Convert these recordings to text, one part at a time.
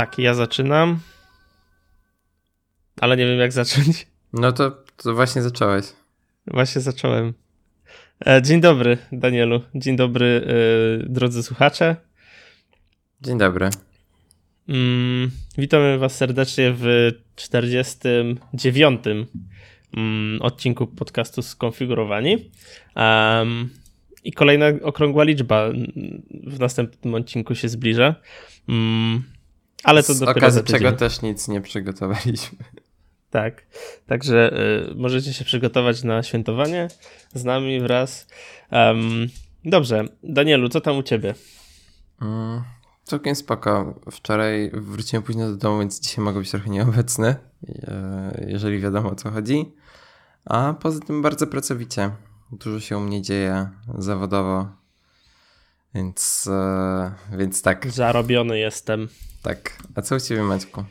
Tak, ja zaczynam. Ale nie wiem, jak zacząć. No to, to właśnie zacząłeś. Właśnie zacząłem. E, dzień dobry, Danielu. Dzień dobry, e, drodzy słuchacze. Dzień dobry. Mm, witamy Was serdecznie w 49. Mm, odcinku podcastu Skonfigurowani. Um, I kolejna okrągła liczba w następnym odcinku się zbliża. Um, ale to Z dopiero okazji czego też nic nie przygotowaliśmy. Tak, także y, możecie się przygotować na świętowanie z nami wraz. Um, dobrze, Danielu, co tam u ciebie? Mm, całkiem spoko. Wczoraj wróciłem późno do domu, więc dzisiaj mogę być trochę nieobecny, e, jeżeli wiadomo o co chodzi. A poza tym bardzo pracowicie. Dużo się u mnie dzieje zawodowo, więc, e, więc tak. Zarobiony jestem. Tak. A co u ciebie, Maćku?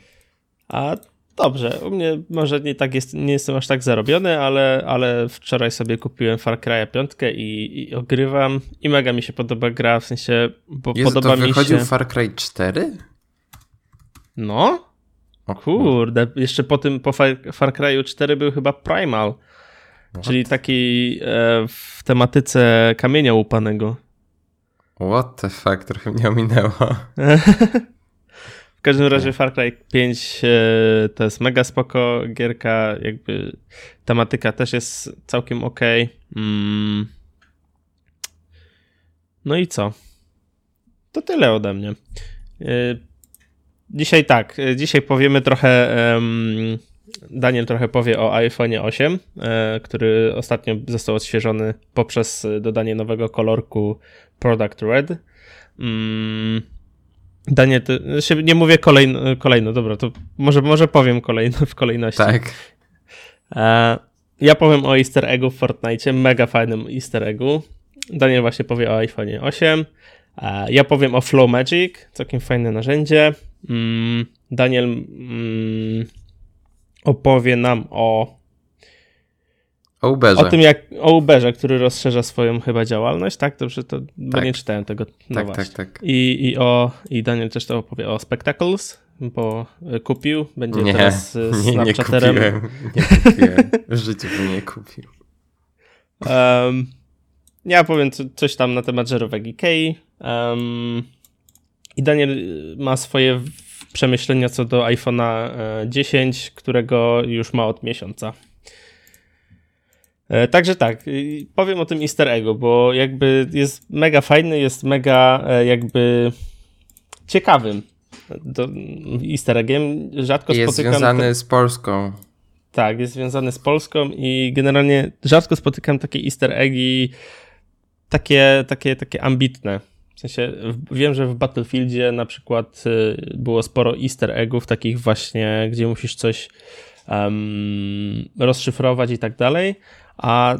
A dobrze, u mnie może nie tak jest, nie jestem aż tak zarobiony, ale, ale wczoraj sobie kupiłem Far Cry 5 i, i ogrywam i mega mi się podoba gra, w sensie, bo Jezu, podoba mi wychodził się... Far Cry 4? No? O Kurde, jeszcze po tym, po Far, Far Cry'u 4 był chyba Primal, What? czyli taki e, w tematyce kamienia łupanego. What the fuck, trochę mnie ominęło. W każdym razie Far Cry 5 e, to jest mega spoko gierka, jakby tematyka też jest całkiem ok. Mm. No i co? To tyle ode mnie. E, Dzisiaj tak, e, dzisiaj powiemy trochę, Daniel trochę powie o iPhone 8, e, który ostatnio został odświeżony poprzez dodanie nowego kolorku Product Red. Mm. Danie, nie mówię kolejno, kolejno, dobra, to może, może powiem kolejno w kolejności. Tak. E, ja powiem o easter eggu w Fortnite, mega fajnym easter eggu. Daniel właśnie powie o iPhone 8. E, ja powiem o Flow Magic, całkiem fajne narzędzie. Mm, Daniel mm, opowie nam o O Uberze. o tym jak o Uberze, który rozszerza swoją chyba działalność, tak? Dobrze, to bo Tak. nie czytałem tego. No tak, właśnie. tak, tak. I, i, o, I Daniel też to opowie o Spectacles, bo y, kupił, będzie Nie, teraz y, nie, nie Snapchatterem. kupiłem. Nie kupiłem. W życiu bym nie kupił. Um, ja powiem co, coś tam na temat żarówek Ikei. Um, I Daniel y, ma swoje przemyślenia co do iPhone'a e, 10, którego już ma od miesiąca. E, Także tak, powiem o tym easter eggu, bo jakby jest mega fajny, jest mega e, jakby ciekawym do, easter eggiem. Rzadko Jest spotykam... związany z Polską. Tak, jest związany z Polską i generalnie rzadko spotykam takie easter eggi takie, takie, takie ambitne. W sensie wiem, że w Battlefieldzie na przykład y, było sporo easter eggów takich właśnie, gdzie musisz coś em, rozszyfrować i tak dalej, a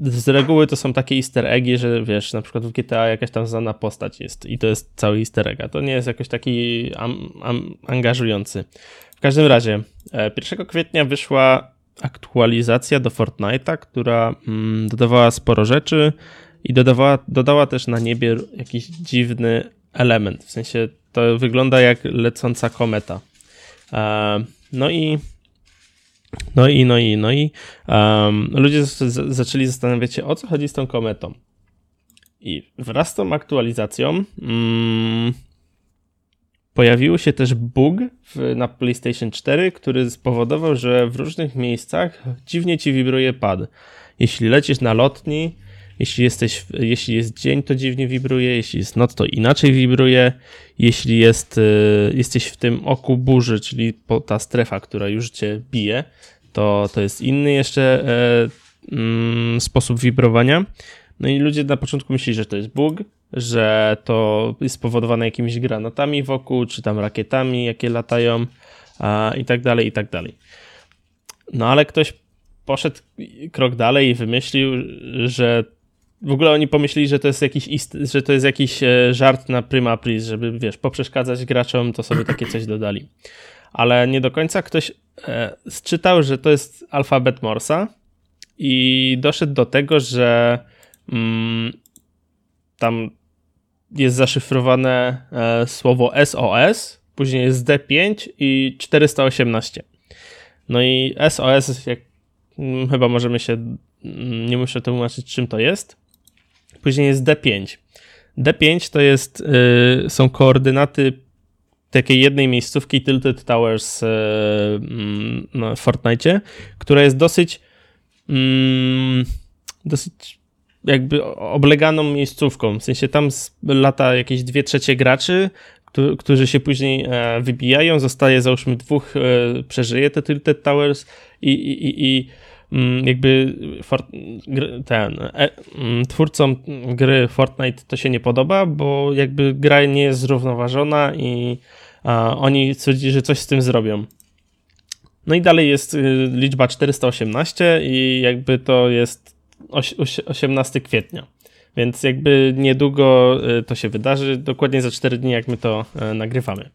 z reguły to są takie easter eggi, że wiesz, na przykład w GTA jakaś tam znana postać jest i to jest cały easter egg, a to nie jest jakoś taki am, am, angażujący. W każdym razie, e, 1 kwietnia wyszła aktualizacja do Fortnite'a, która mm, dodawała sporo rzeczy i dodawała, dodała też na niebie jakiś dziwny element. W sensie to wygląda jak lecąca kometa. E, no i no i, no i, no i um, ludzie z, zaczęli zastanawiać się, o co chodzi z tą kometą. I wraz z tą aktualizacją mm, pojawił się też bug w, na PlayStation 4, który spowodował, że w różnych miejscach dziwnie ci wibruje pad. Jeśli lecisz na lotni, jeśli, jesteś, jeśli jest dzień, to dziwnie wibruje, jeśli jest noc, to inaczej wibruje. Jeśli jest, y, jesteś w tym oku burzy, czyli ta strefa, która już cię bije, to, to jest inny jeszcze e, mm, sposób wibrowania. No i ludzie na początku myśleli, że to jest bug, że to jest spowodowane jakimiś granatami wokół, czy tam rakietami, jakie latają a, i tak dalej, i tak dalej. No ale ktoś poszedł krok dalej i wymyślił, że w ogóle oni pomyśleli, że to jest jakiś, ist- że to jest jakiś e, żart na prima aprilis, żeby, wiesz, poprzeszkadzać graczom, to sobie takie coś dodali. Ale nie do końca ktoś e, czytał, że to jest alfabet Morsa i doszedł do tego, że mm, tam jest zaszyfrowane e, słowo SOS, później jest D5 i 418. No i SOS, jak mm, chyba możemy się, mm, nie muszę tłumaczyć czym to jest. Później jest D5. D5 to jest, yy, są koordynaty takiej jednej miejscówki Tilted Towers yy, w Fortnite, która jest dosyć mm, dosyć jakby obleganą miejscówką. W sensie tam lata jakieś dwie trzecie graczy, którzy się później e, wybijają, zostaje załóżmy dwóch, e, przeżyje te Tilted Towers i, i, i, i mm, jakby ten, e, mm, twórcom gry Fortnite to się nie podoba, bo jakby gra nie jest zrównoważona i a, oni stwierdzili, że coś z tym zrobią. No i dalej jest y, liczba 418 i jakby to jest 18 kwietnia. Więc jakby niedługo y, to się wydarzy, dokładnie za 4 dni, jak my to y, nagrywamy.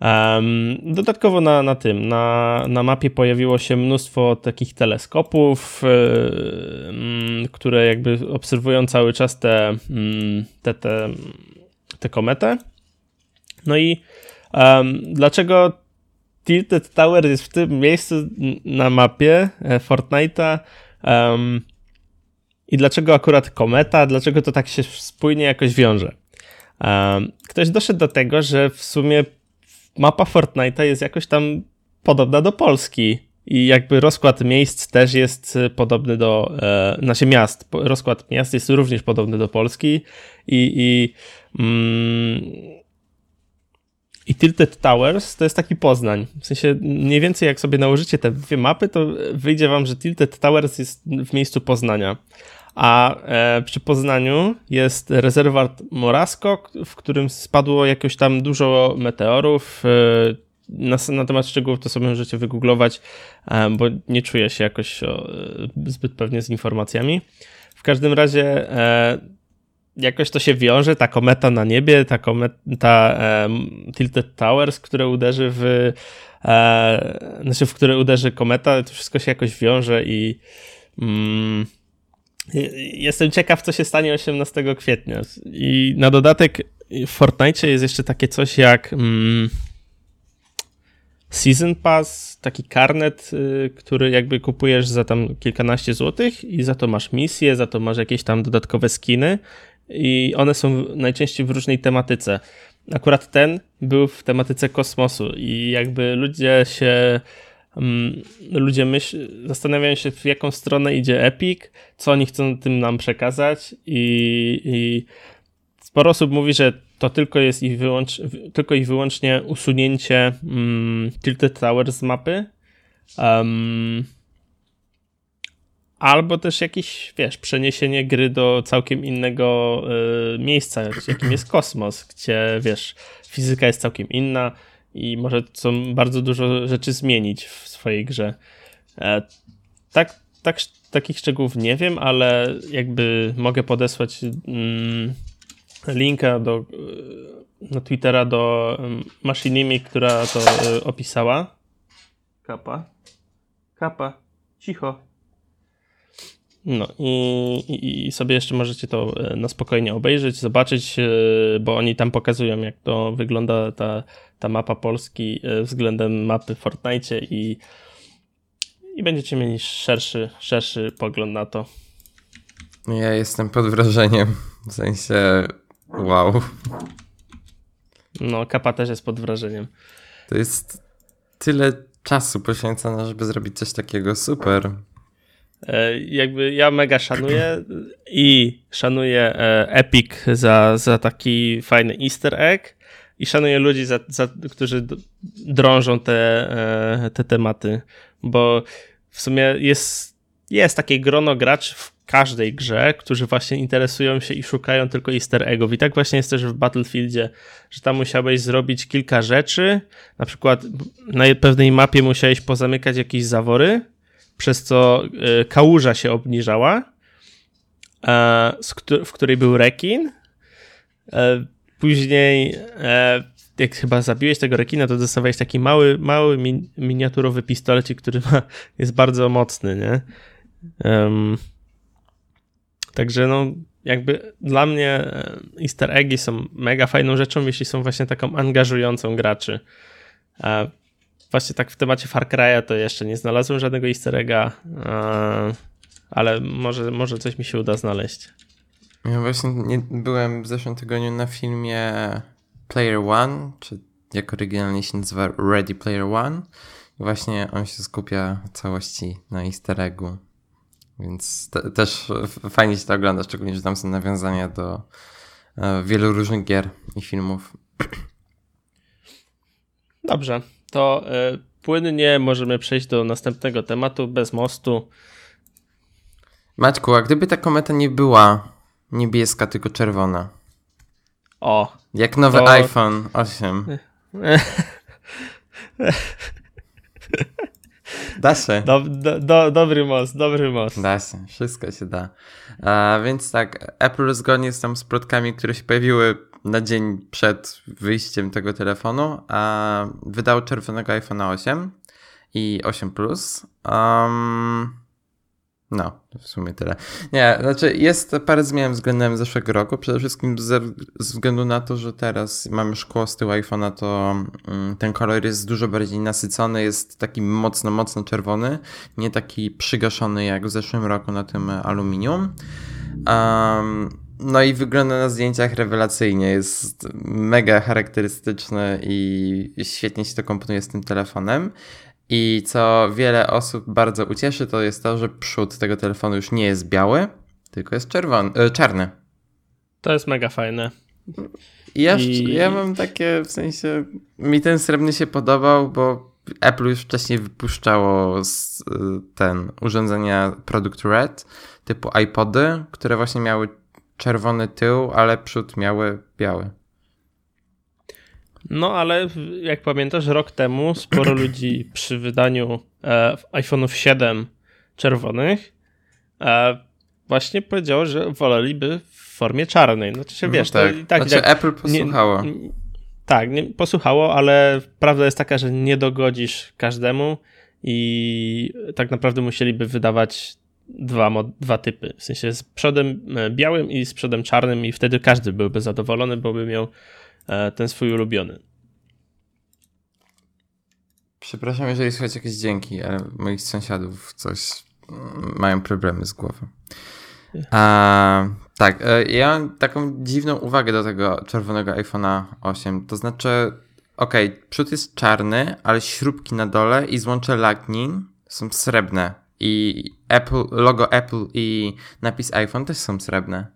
Um, dodatkowo na, na tym, na, na mapie pojawiło się mnóstwo takich teleskopów, yy, które jakby obserwują cały czas te, yy, te, te, te kometę. No i um, dlaczego Tilted Tower jest w tym miejscu na mapie e, Fortnite'a? Um, i dlaczego akurat kometa, dlaczego to tak się spójnie jakoś wiąże. Ktoś doszedł do tego, że w sumie mapa Fortnite'a jest jakoś tam podobna do Polski i jakby rozkład miejsc też jest podobny do, e, znaczy miast, rozkład miast jest również podobny do Polski i, i, mm, i Tilted Towers to jest taki Poznań. W sensie mniej więcej jak sobie nałożycie te dwie mapy, to wyjdzie wam, że Tilted Towers jest w miejscu Poznania. A e, przy Poznaniu jest rezerwat Morasko, w którym spadło jakoś tam dużo meteorów. E, na, na, temat szczegółów to sobie możecie wygooglować, e, bo nie czuję się jakoś zbyt pewnie z informacjami. W każdym razie jakoś to się wiąże, ta kometa na niebie, ta, kometa, ta Tilted Towers, które uderzy w znaczy w które uderzy kometa, to wszystko się jakoś wiąże i mm, Jestem ciekaw, co się stanie 18 kwietnia. I na dodatek w Fortnite jest jeszcze takie coś jak mm, Season Pass, taki karnet, y, który jakby kupujesz za tam kilkanaście złotych i za to masz misje, za to masz jakieś tam dodatkowe skiny i one są najczęściej w różnej tematyce. Akurat ten był w tematyce kosmosu i jakby ludzie się ludzie myśl, zastanawiają się, w jaką stronę idzie Epic, co oni chcą tym nam przekazać i, i sporo osób mówi, że to tylko jest ich, wyłącz, tylko i wyłącznie usunięcie um, Tilted Tower z mapy. Um, albo też jakieś, wiesz, przeniesienie gry do całkiem innego y, miejsca, jakim jest kosmos, gdzie, wiesz, fizyka jest całkiem inna, i może są bardzo dużo rzeczy zmienić w swojej grze. E, tak, tak, takich szczegółów nie wiem, ale jakby mogę podesłać mm, linka do, e, na Twittera do mm, Machinimi, która to e, opisała. Kapa. Kapa. Cicho. No i, i, i, sobie jeszcze możecie to e, na spokojnie obejrzeć, zobaczyć, e, bo oni tam pokazują, jak to wygląda ta, ta mapa Polski e, względem mapy Fortnite i, i będziecie mieli szerszy, szerszy pogląd na to. Ja jestem pod wrażeniem, w sensie wow. No, Kapa też jest pod wrażeniem. To jest tyle czasu poświęcone, żeby zrobić coś takiego super. E, jakby ja mega szanuję i szanuję e, Epic za, za taki fajny easter egg i szanuję ludzi, za, za, którzy drążą te, e, te tematy, bo w sumie jest, jest takie grono graczy w każdej grze, którzy właśnie interesują się i szukają tylko easter eggów. I tak właśnie jest też w Battlefieldzie, że tam musiałeś zrobić kilka rzeczy, na przykład na pewnej mapie musiałeś pozamykać jakieś zawory, przez co e, kałuża się obniżała, e, w której był rekin. E, później, jak chyba zabiłeś tego rekina, to dostawałeś taki mały, mały miniaturowy pistolecik, który ma, jest bardzo mocny, nie? Także no, jakby dla mnie easter eggi są mega fajną rzeczą, jeśli są właśnie taką angażującą graczy. Właśnie tak w temacie Far Cry'a to jeszcze nie znalazłem żadnego easter egga, e, ale może, może coś mi się uda znaleźć. Ja właśnie nie, byłem w zeszłym tygodniu na filmie Player One, czy jak oryginalnie się nazywa Ready Player One. I właśnie on się skupia w całości na easter eggu. Więc te, też fajnie się to ogląda, szczególnie, że tam są nawiązania do e, wielu różnych gier i filmów. Dobrze, to y, płynnie możemy przejść do następnego tematu bez mostu. Maćku, a gdyby ta kometa nie była niebieska, tylko czerwona? O. Jak nowy to... iPhone 8. Da się. Do, do, do, dobry most, dobry most. Da się, wszystko się da. A, więc tak, Apple zgodnie z tam z plotkami, które się pojawiły na dzień przed wyjściem tego telefonu, a wydał czerwonego iPhone 8 i 8 Plus. Um, no, w sumie tyle. Nie, znaczy jest parę zmian względem zeszłego roku. Przede wszystkim ze względu na to, że teraz mamy szkło z tyłu iPhone'a, to um, ten kolor jest dużo bardziej nasycony, jest taki mocno, mocno czerwony, nie taki przygaszony jak w zeszłym roku na tym aluminium. Um, no i wygląda na zdjęciach rewelacyjnie. Jest mega charakterystyczny i świetnie się to komponuje z tym telefonem. I co wiele osób bardzo ucieszy, to jest to, że przód tego telefonu już nie jest biały, tylko jest czerwony, e, czarny. To jest mega fajne. Ja, I... ja mam takie, w sensie, mi ten srebrny się podobał, bo Apple już wcześniej wypuszczało e, ten urządzenia Product Red typu iPody, które właśnie miały czerwony tył, ale przód miały biały. No ale jak pamiętasz, rok temu sporo ludzi przy wydaniu e, iPhone'ów 7 czerwonych e, właśnie powiedziało, że woleliby w formie czarnej. Znaczy się, no wiesz, tak. to i tak, znaczy, tak Apple posłuchało. Nie, tak, nie, posłuchało, ale prawda jest taka, że nie dogodzisz każdemu i tak naprawdę musieliby wydawać dwa, dwa typy. W sensie z przodem e, białym i z przodem czarnym i wtedy każdy byłby zadowolony, bo by miał E, ten swój ulubiony. Przepraszam, jeżeli słychać jakieś dźwięki, ale moich sąsiadów coś mm, mają problemy z głową. A, tak, e, ja mam taką dziwną uwagę do tego czerwonego iPhone'a 8. To znaczy, ok, przód jest czarny, ale śrubki na dole i złącze Lightning są srebrne. I Apple, logo Apple i napis iPhone też są srebrne.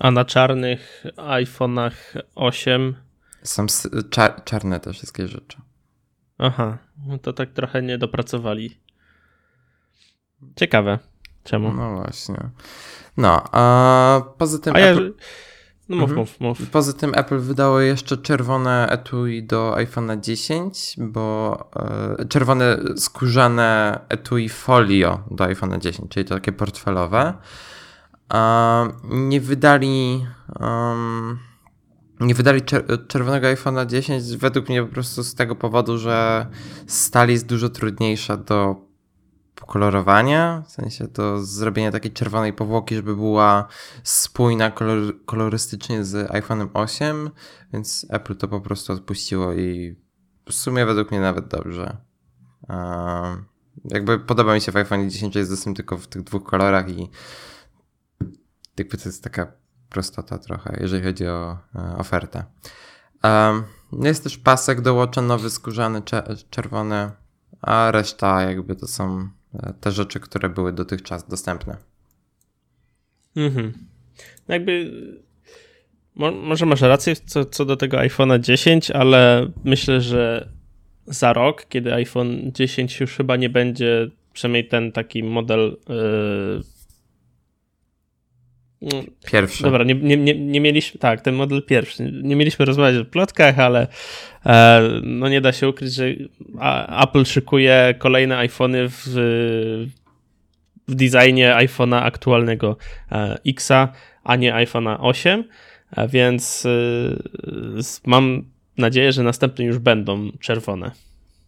A na czarnych iPhone'ach 8 są czar czarne te wszystkie rzeczy. Aha, no to tak trochę nie dopracowali. Ciekawe. Czemu? No właśnie. No, a poza tym. A ja... No mów, mhm. mów, mów. Poza tym Apple wydało jeszcze czerwone etui do iPhone'a 10, bo e, czerwone skórzane etui folio do iPhone'a 10, czyli to takie portfelowe nie wydali um, nie wydali czerwonego iPhone'a 10 według mnie po prostu z tego powodu, że stal jest dużo trudniejsza do pokolorowania, w sensie do zrobienia takiej czerwonej powłoki, żeby była spójna kolor kolorystycznie z iPhone'em 8, więc Apple to po prostu odpuściło i w sumie według mnie nawet dobrze. Um, jakby podoba mi się w iPhone 10, że jest dostępny tylko w tych dwóch kolorach i jakby to jest taka prostota trochę, jeżeli chodzi o e, ofertę. Um, jest też pasek do Watcha nowy, skórzany, czerwony, a reszta jakby to są te rzeczy, które były dotychczas dostępne. Mhm. No jakby mo może masz rację co, co do tego iPhone'a 10, ale myślę, że za rok, kiedy iPhone 10 już chyba nie będzie, przynajmniej ten taki model yy, Pierwszy. Dobra, nie, nie, nie, nie, mieliśmy, tak, ten model pierwszy. Nie mieliśmy rozmawiać o plotkach, ale e, no nie da się ukryć, że Apple szykuje kolejne iPhony w, w designie iPhone'a aktualnego e, Xa, a nie iPhone'a 8, e, więc e, mam nadzieję, że następne już będą czerwone.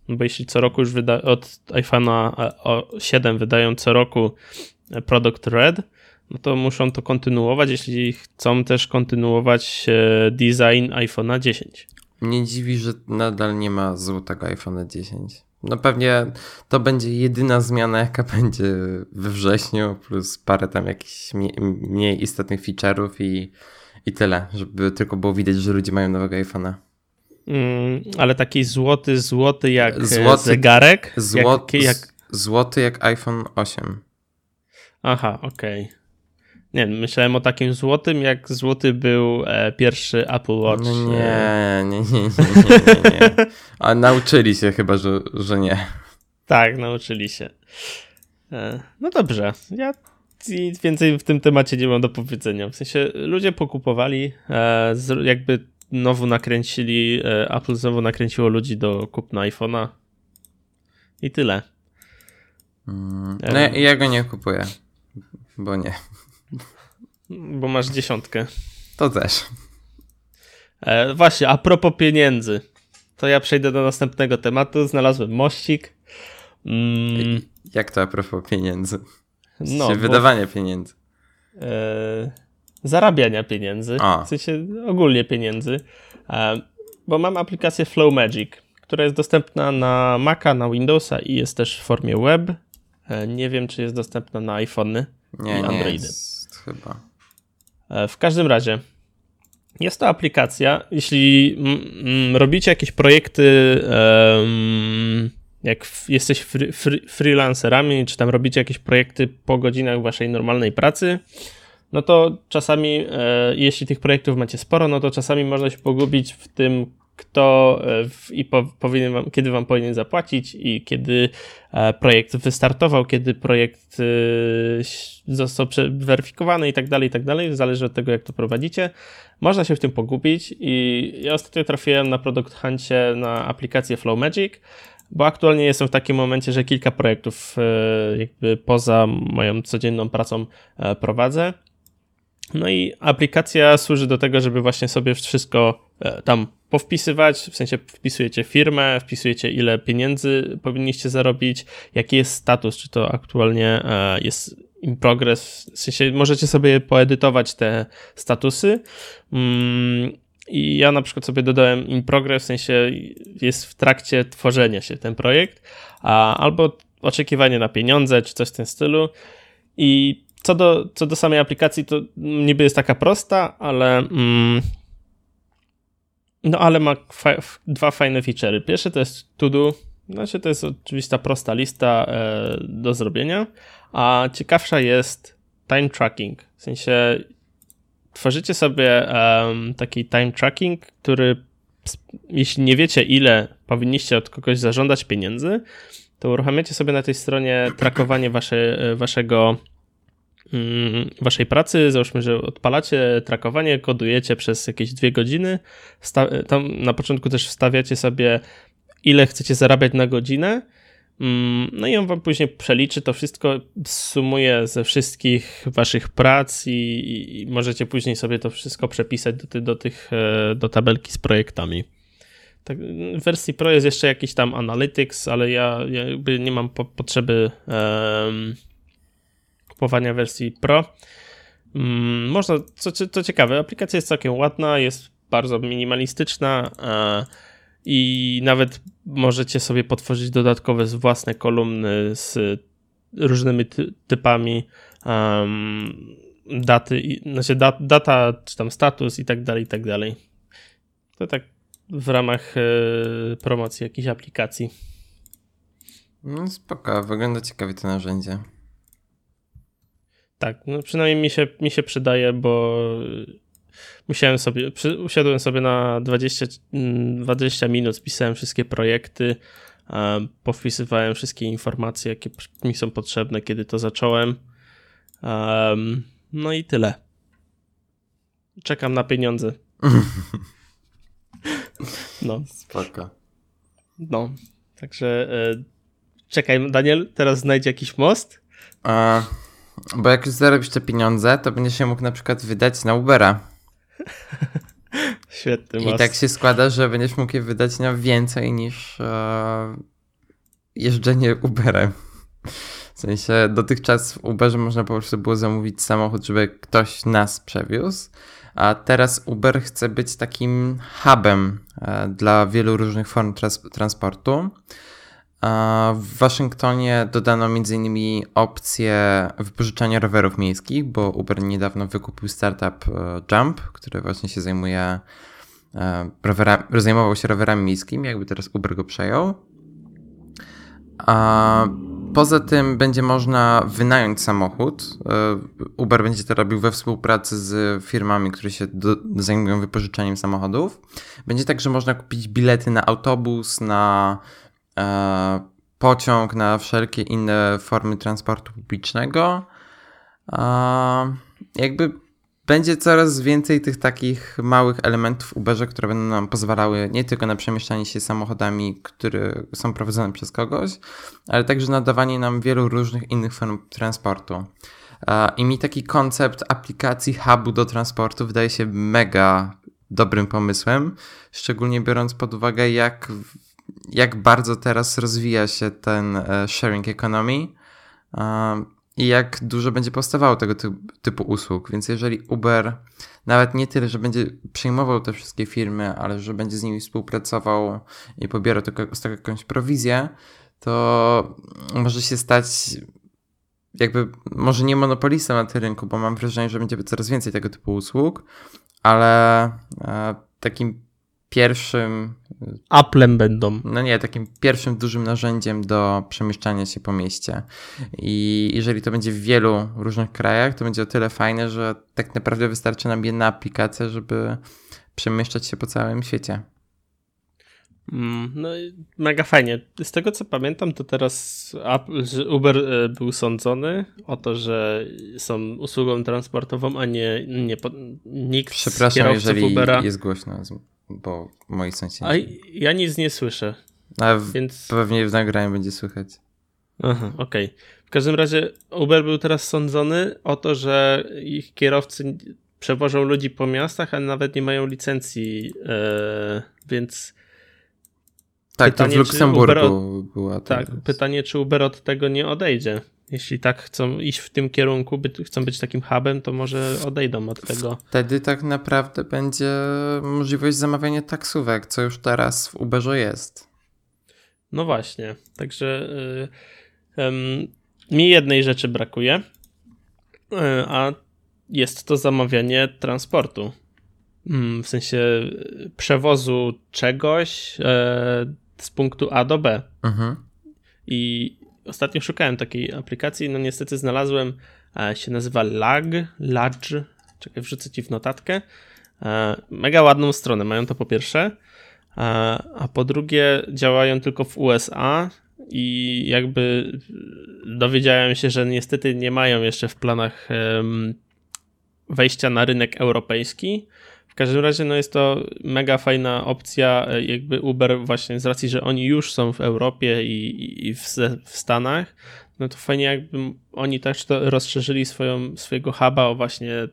Bo jeśli co roku już wyda od iPhone'a 7 e, wydają co roku Product Red, no to muszą to kontynuować, jeśli chcą też kontynuować e, design iPhone'a 10. Mnie dziwi, że nadal nie ma złotego iPhone'a 10. No pewnie to będzie jedyna zmiana, jaka będzie we wrześniu, plus parę tam jakichś mniej, mniej istotnych feature'ów i, i tyle, żeby tylko było widać, że ludzie mają nowego iPhone'a. Mm, ale taki złoty, złoty jak e, złoty, zegarek? Złoty jak, jak... złoty jak iPhone 8. Aha, okej. Okay. Nie, myślałem o takim złotym, jak złoty był e, pierwszy Apple Watch. No nie, nie, nie, nie, nie, nie, nie. A nauczyli się chyba, że, że nie. Tak, nauczyli się. E, no dobrze, ja więcej w tym temacie nie mam do powiedzenia. W sensie ludzie pokupowali, e, jakby znowu nakręcili, e, Apple znowu nakręciło ludzi do kupna iPhone'a i tyle. Mm, no ja, ja go nie kupuję, bo nie. Bo masz dziesiątkę. To też. E, właśnie, a propos pieniędzy. To ja przejdę do następnego tematu. Znalazłem mościk. Mm. Jak to a propos pieniędzy? No, bo, wydawanie pieniędzy. E, zarabiania pieniędzy. A. W sensie ogólnie pieniędzy. E, bo mam aplikację Flow Magic, która jest dostępna na Maca, na Windowsa i jest też w formie web. E, nie wiem, czy jest dostępna na iPhony nie, i Androidy. Nie jest, chyba. E, w każdym razie, jest to aplikacja. Jeśli robicie jakieś projekty, jak jesteś free, free, freelancerami, czy tam robicie jakieś projekty po godzinach waszej normalnej pracy, no to czasami, e, jeśli tych projektów macie sporo, no to czasami można się pogubić w tym, kto e, w, i po, powinien wam, kiedy wam powinien zapłacić i kiedy e, projekt wystartował, kiedy projekt e, został weryfikowany i tak dalej, i tak dalej. Zależy od tego, jak to prowadzicie. Można się w tym pogubić i ja ostatnio trafiłem na Product Huncie na aplikację Flow Magic, bo aktualnie jestem w takim momencie, że kilka projektów jakby poza moją codzienną pracą prowadzę. No i aplikacja służy do tego, żeby właśnie sobie wszystko tam powpisywać, w sensie wpisujecie firmę, wpisujecie ile pieniędzy powinniście zarobić, jaki jest status, czy to aktualnie e, jest in progress, w sensie możecie sobie poedytować te statusy. Mm, I ja na przykład sobie dodałem in progress, w sensie jest w trakcie tworzenia się ten projekt, albo oczekiwanie na pieniądze, czy coś w tym stylu. I co do, co do samej aplikacji, to niby jest taka prosta, ale mm, no ale ma fa dwa fajne feature'y. Pierwszy to jest to do, znaczy to jest oczywista prosta lista e, do zrobienia, a ciekawsza jest time tracking. W sensie tworzycie sobie taki time tracking, który jeśli nie wiecie ile powinniście od kogoś zażądać pieniędzy, to uruchamiacie sobie na tej stronie trakowanie wasze, waszego Mm, waszej pracy, załóżmy, że odpalacie trakowanie, kodujecie przez jakieś dwie godziny, tam na początku też wstawiacie sobie ile chcecie zarabiać na godzinę, mm, no i on wam później przeliczy to wszystko, sumuje ze wszystkich waszych prac i, i możecie później sobie to wszystko przepisać do, do tych, e, do tabelki z projektami. Tak, w wersji Pro jest jeszcze jakiś tam Analytics, ale ja, ja nie mam po, potrzeby um, kupowania wersji Pro. Mm, można, co, co ciekawe, aplikacja jest całkiem ładna, jest bardzo minimalistyczna i nawet możecie sobie potworzyć dodatkowe własne kolumny z różnymi typami um, daty, znaczy dat, data, czy tam status i tak dalej, i tak dalej. To tak w ramach e, promocji jakiejś aplikacji. No spoko, wygląda ciekawie to narzędzie. Tak, no przynajmniej mi się, mi się przydaje, bo musiałem sobie, przy, usiadłem sobie na 20, 20 mm, minut, spisałem wszystkie projekty, um, powpisywałem wszystkie informacje, jakie mi są potrzebne, kiedy to zacząłem. Um, no i tyle. Czekam na pieniądze. No. Spoko. No, także e, czekaj, Daniel, teraz znajdzie jakiś most. A, bo jak już zarobisz te pieniądze, to będziesz się mógł na przykład wydać na Ubera. Świetny I tak się składa, że będziesz mógł je wydać na więcej niż e, jeżdżenie Uberem. W sensie dotychczas w Uberze można po prostu było zamówić samochód, żeby ktoś nas przewiózł, a teraz Uber chce być takim hubem e, dla wielu różnych form trans transportu. W Waszyngtonie dodano m.in. opcję wypożyczania rowerów miejskich, bo Uber niedawno wykupił startup e, Jump, który właśnie się zajmuje e, rowerami, zajmował się rowerami miejskimi, jakby teraz Uber go przejął. A poza tym będzie można wynająć samochód. E, Uber będzie to robił we współpracy z firmami, które się do, zajmują wypożyczaniem samochodów. Będzie także można kupić bilety na autobus, na pociąg, na wszelkie inne formy transportu publicznego. E, jakby będzie coraz więcej tych takich małych elementów w Uberze, które będą nam pozwalały nie tylko na przemieszczanie się samochodami, które są prowadzone przez kogoś, ale także na dawanie nam wielu różnych innych form transportu. I mi taki koncept aplikacji hubu do transportu wydaje się mega dobrym pomysłem, szczególnie biorąc pod uwagę, jak, jak bardzo teraz rozwija się ten e, sharing economy i jak dużo będzie powstawało tego typu usług. Więc jeżeli Uber nawet nie tyle, że będzie przyjmował te wszystkie firmy, ale że będzie z nimi współpracował i pobierał z tego jakąś prowizję, to może się stać jakby może nie monopolistą na tym rynku, bo mam wrażenie, że będzie coraz więcej tego typu usług, ale e, takim pierwszym. Applem będą. No nie, takim pierwszym dużym narzędziem do przemieszczania się po mieście. I jeżeli to będzie w wielu różnych krajach, to będzie o tyle fajne, że tak naprawdę wystarczy nam jedna aplikacja, żeby przemieszczać się po całym świecie. Mm, no mega fajnie. Z tego co pamiętam, to teraz Uber e, był sądzony o to, że są usługą transportową, a nie, nie nikt Przepraszam, z jeżeli Ubera. jest głośno bo moi sąsiedzi. A ja nic nie słyszę. A w, więc... pewnie w nagraniu będzie słychać. Aha, okej. Okay. W każdym razie Uber był teraz sądzony o to, że ich kierowcy przewożą ludzi po miastach, a nawet nie mają licencji, yy, więc... Tak, pytanie, to w Luksemburgu od... była. Tak, pytanie, czy Uber od tego nie odejdzie jeśli tak chcą iść w tym kierunku, by, chcą być takim hubem, to może odejdą od tego. Wtedy tak naprawdę będzie możliwość zamawiania taksówek, co już teraz w Uberze jest. No właśnie, także mi jednej rzeczy brakuje, y, a jest to zamawianie transportu. Mm, w sensie przewozu czegoś y, z punktu A do B. Mhm. I ostatnio szukałem takiej aplikacji, no niestety znalazłem, e, się nazywa Lag, Ladge, czekaj, wrzucę ci w notatkę. E, mega ładną stronę mają to po pierwsze, e, a po drugie działają tylko w USA i jakby dowiedziałem się, że niestety nie mają jeszcze w planach wejścia na rynek europejski, w każdym razie no jest to mega fajna opcja, e, jakby Uber właśnie z racji, że oni już są w Europie i, i w, w, Stanach, no to fajnie jakby oni też to rozszerzyli swoją, swojego huba o właśnie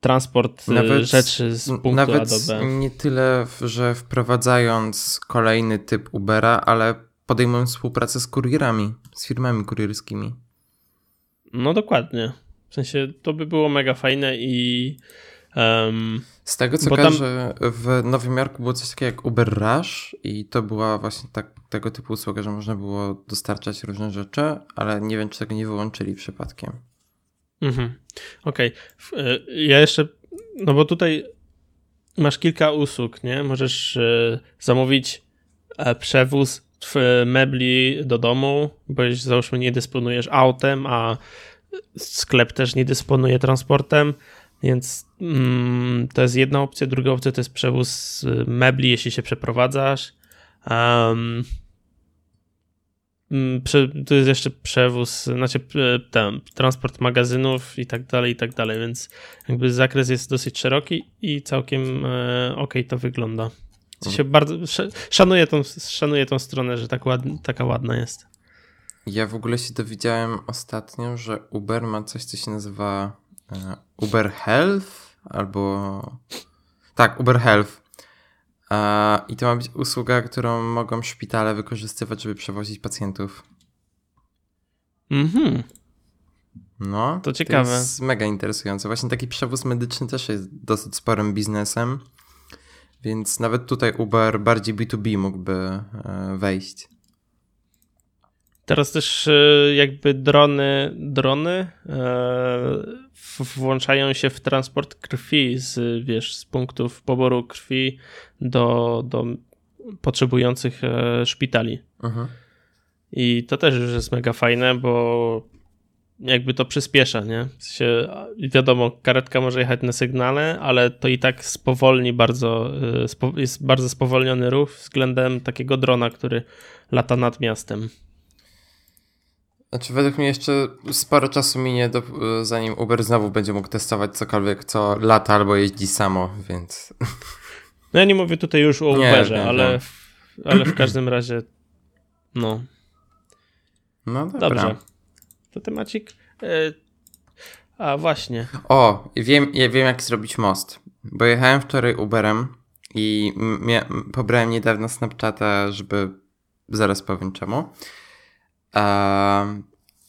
transport e, nawet, rzeczy z punktu nawet A do B. nie tyle, że wprowadzając kolejny typ Ubera, ale podejmując współpracę z kurierami, z firmami kurierskimi. No dokładnie. W sensie to by było mega fajne i. Um, z tego co kojarzę, tam... w Nowym Jorku było coś takiego jak Uber Rush i to była właśnie tak, tego typu usługa, że można było dostarczać różne rzeczy, ale nie wiem, czy tego nie wyłączyli przypadkiem. Mhm. Okej. Okay. Ja jeszcze, no bo tutaj masz kilka usług, nie? Możesz e, zamówić e, przewóz mebli do domu, bo załóżmy nie dysponujesz autem, a sklep też nie dysponuje transportem, więc mm, to jest jedna opcja. Druga opcja to jest przewóz mebli, jeśli się przeprowadzasz. Um, to jest jeszcze przewóz, znaczy tam, transport magazynów i tak dalej, i tak dalej, więc jakby zakres jest dosyć szeroki i całkiem e, ok to wygląda. W się bardzo, szanuję tą, szanuję tą stronę, że tak ład, taka ładna jest. Ja w ogóle się dowiedziałem ostatnio, że Uber ma coś, co się nazywa e, Uber Health albo. Tak, Uber Health. I to ma być usługa, którą mogą szpitale wykorzystywać, żeby przewozić pacjentów. Mhm. No, to ciekawe. To jest mega interesujące. Właśnie taki przewóz medyczny też jest dosyć sporym biznesem, więc nawet tutaj Uber bardziej B2B mógłby e, wejść. Teraz też e, jakby drony, drony włączają się w transport krwi z, wiesz, z punktów poboru krwi do, do potrzebujących szpitali. Mhm. I to też już jest mega fajne, bo jakby to przyspiesza, nie? W sensie, wiadomo, karetka może jechać na sygnale, ale to i tak spowolni bardzo, jest bardzo spowolniony ruch względem takiego drona, który lata nad miastem. Znaczy, według mnie jeszcze sporo czasu minie, do, zanim Uber znowu będzie mógł testować cokolwiek, co lata albo jeździ samo, więc. No ja nie mówię tutaj już o Uberze, nie, nie, ale, w, ale w każdym razie, no. No dobra. Dobrze. To temacik. E, a właśnie. O, wiem, ja wiem jak zrobić most. Bo jechałem wczoraj Uberem i pobrałem niedawno Snapchata, żeby. Zaraz powiem czemu.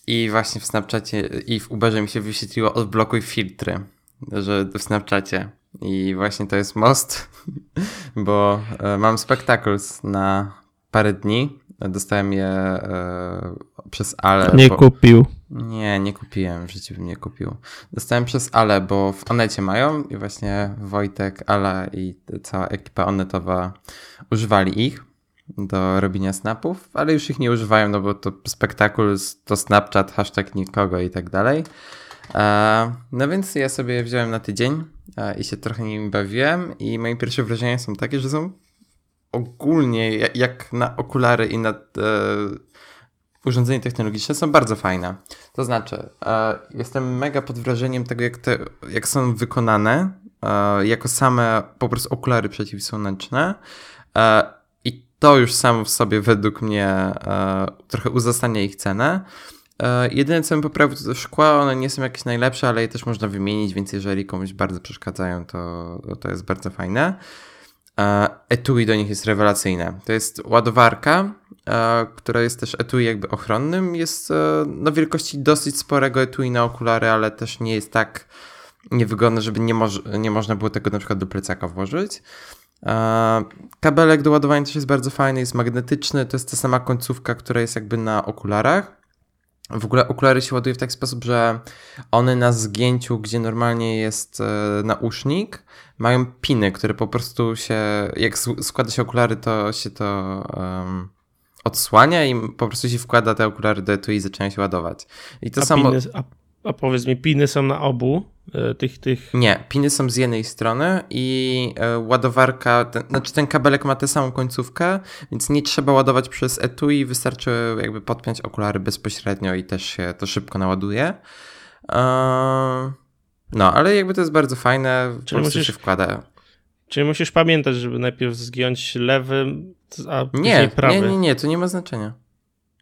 I właśnie w Snapchacie i w Uberze mi się wyświetliło odblokuj filtry, że w Snapchacie. I właśnie to jest most, bo e, mam Spectacles na parę dni. Dostałem je e, przez Ale. Nie bo... kupił. Nie, nie kupiłem, w życiu bym nie kupił. Dostałem przez Ale, bo w Onecie mają i właśnie Wojtek, Ala i cała ekipa Onetowa używali ich do robienia snapów, ale już ich nie używają, no bo to spektakul, to Snapchat, hashtag nikogo i tak dalej. E, no więc ja sobie wziąłem na tydzień e, i się trochę nimi bawiłem i moje pierwsze wrażenia są takie, że są ogólnie jak na okulary i na e, urządzenia technologiczne są bardzo fajne. To znaczy, e, jestem mega pod wrażeniem tego, jak, te, jak są wykonane jako same po prostu okulary przeciwsłoneczne. To już samo w sobie według mnie e, trochę uzasadnia ich cenę. E, jedyne co bym poprawił to szkła, one nie są jakieś najlepsze, ale je też można wymienić, więc jeżeli komuś bardzo przeszkadzają, to, to jest bardzo fajne. E, etui do nich jest rewelacyjne. To jest ładowarka, która jest też etui jakby ochronnym. Jest e, no, wielkości dosyć sporego etui na okulary, ale też nie jest tak niewygodne, żeby nie, moż nie można było tego na przykład do plecaka włożyć. Kabelek do ładowania też jest bardzo fajny, jest magnetyczny. To jest ta sama końcówka, która jest jakby na okularach. W ogóle okulary się ładuje w taki sposób, że one na zgięciu, gdzie normalnie jest nausznik, mają piny, które po prostu się, jak składa się okulary, to się to um, odsłania i po prostu się wkłada te okulary do etui i zaczynają się ładować. I to a samo... Piny, a, a powiedz mi, piny są na obu e, tych, tych... Nie, piny są z jednej strony i e, ładowarka, ten, znaczy ten kabelek ma tę samą końcówkę, więc nie trzeba ładować przez etui, wystarczy jakby podpiąć okulary bezpośrednio i też się to szybko naładuje. Eee... No, ale jakby to jest bardzo fajne, Czyli po musisz, się wkłada. Czyli musisz pamiętać, żeby najpierw zgiąć lewy, a później nie, prawy. Nie, nie, nie, to nie ma znaczenia.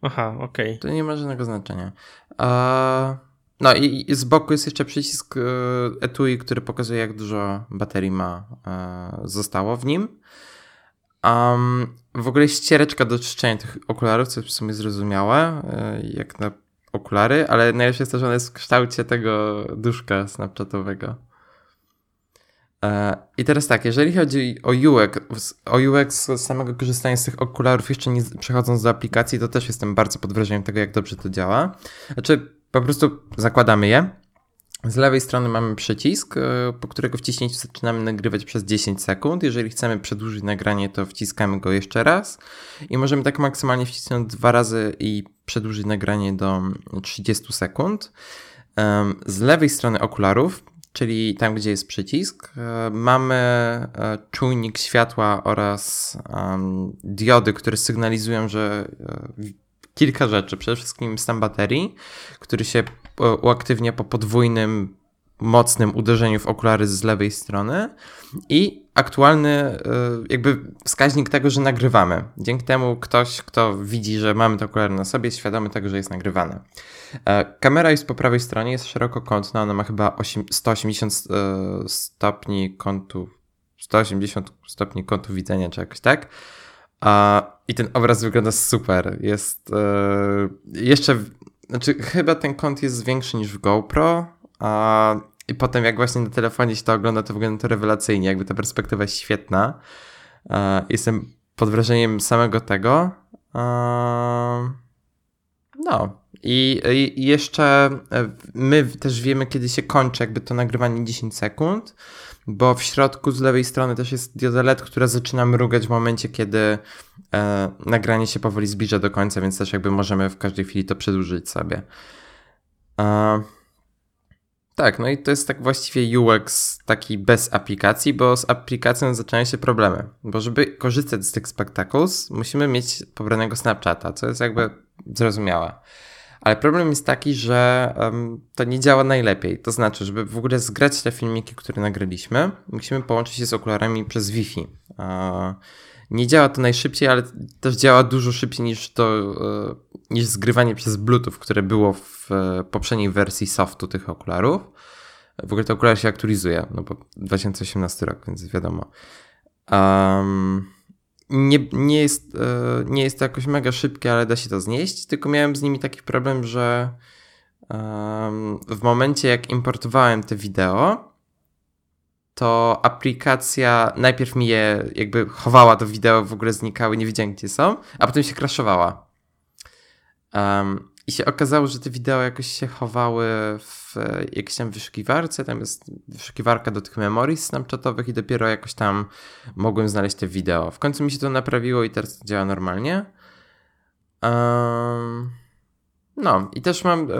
Aha, okej. Okay. To nie ma żadnego znaczenia. Uh, no i, z boku jest jeszcze przycisk uh, etui, który pokazuje, jak dużo baterii ma uh, zostało w nim. Um, w ogóle ściereczka do czyszczenia tych okularów, co w sumie zrozumiałe, jak na okulary, ale najlepsze jest to, że one jest w kształcie tego duszka snapchatowego. E, I teraz tak, jeżeli chodzi o UX, o UX samego korzystania z tych okularów, jeszcze nie przechodząc do aplikacji, to też jestem bardzo pod wrażeniem tego, jak dobrze to działa. Znaczy, po prostu zakładamy je. Z lewej strony mamy przycisk, e, po którego wciśnięciu zaczynamy nagrywać przez 10 sekund. Jeżeli chcemy przedłużyć nagranie, to wciskamy go jeszcze raz i możemy tak maksymalnie wcisnąć dwa razy i przedłużyć nagranie do 30 sekund. Z lewej strony okularów, czyli tam, gdzie jest przycisk, e, mamy e, czujnik światła oraz diody, które sygnalizują, że kilka rzeczy. Przede wszystkim stan baterii, który się uaktywnia po podwójnym, mocnym uderzeniu w okulary z lewej strony i aktualny e, jakby wskaźnik tego, że nagrywamy. Dzięki temu ktoś, kto widzi, że mamy te okulary na sobie, jest świadomy tego, że jest nagrywane. E, kamera jest po prawej stronie, jest szerokokątna, ona ma chyba 180 e, stopni kątu 180 stopni kątu widzenia, czy jakoś tak. I ten obraz wygląda super. Jest jeszcze znaczy chyba ten kąt jest większy niż w GoPro, a i potem jak właśnie na telefonie się to ogląda, to wygląda to rewelacyjnie, jakby ta perspektywa jest świetna. Jestem pod wrażeniem samego tego. No. I, I, jeszcze e, my też wiemy, kiedy się kończy jakby to nagrywanie 10 sekund, bo w środku z lewej strony też jest dioda LED, która zaczyna mrugać w momencie, kiedy e, nagranie się powoli zbliża do końca, więc też jakby możemy w każdej chwili to przedłużyć sobie. E, tak, no i to jest tak właściwie UX taki bez aplikacji, bo z aplikacją zaczynają się problemy. Bo żeby korzystać z tych spectacles, musimy mieć pobranego Snapchata, co jest jakby zrozumiałe. Ale problem jest taki, że um, to nie działa najlepiej. To znaczy, żeby w ogóle zgrać te filmiki, które nagraliśmy, musimy połączyć się z okularami przez Wi-Fi. Nie działa to najszybciej, ale też działa dużo szybciej niż to, uh, niż zgrywanie przez Bluetooth, które było w uh, poprzedniej wersji softu tych okularów. W ogóle te okulary się aktualizuje, no bo 2018 rok, więc wiadomo. Um, nie, nie, jest, e, nie jest to jakoś mega szybkie, ale da się to znieść, tylko miałem z nimi taki problem, że w momencie jak importowałem te wideo, to aplikacja najpierw mi je jakby chowała to wideo, w ogóle znikały, nie wiedziałem gdzie są, a potem się crashowała. I się okazało, że te wideo jakoś się chowały w jakiejś tam wyszukiwarce, tam jest wyszukiwarka do tych memorii snapchatowych i dopiero jakoś tam mogłem znaleźć te wideo. W końcu mi się to naprawiło i teraz działa normalnie. Um, no i też mam e,